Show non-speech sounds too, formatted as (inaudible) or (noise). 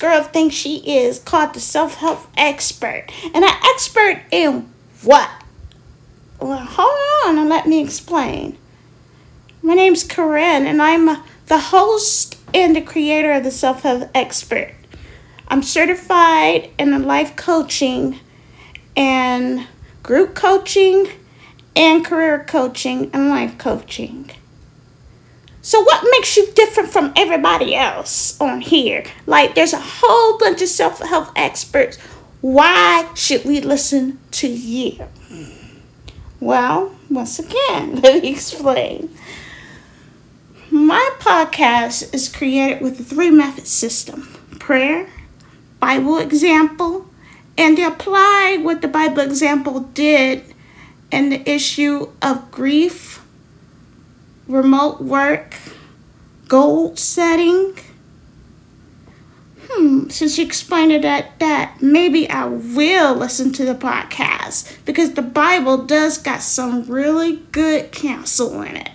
girl thinks she is called the self help expert. And an expert in what? Well, hold on and let me explain. My name's Corinne, and I'm uh, the host and the creator of the Self Help Expert. I'm certified in life coaching and group coaching and career coaching and life coaching. So, what makes you different from everybody else on here? Like, there's a whole bunch of self help experts. Why should we listen to you? Well, once again, (laughs) let me explain. My podcast is created with a three method system prayer, Bible example, and apply what the Bible example did in the issue of grief, remote work, goal setting. Hmm, since you explained it at that, maybe I will listen to the podcast because the Bible does got some really good counsel in it.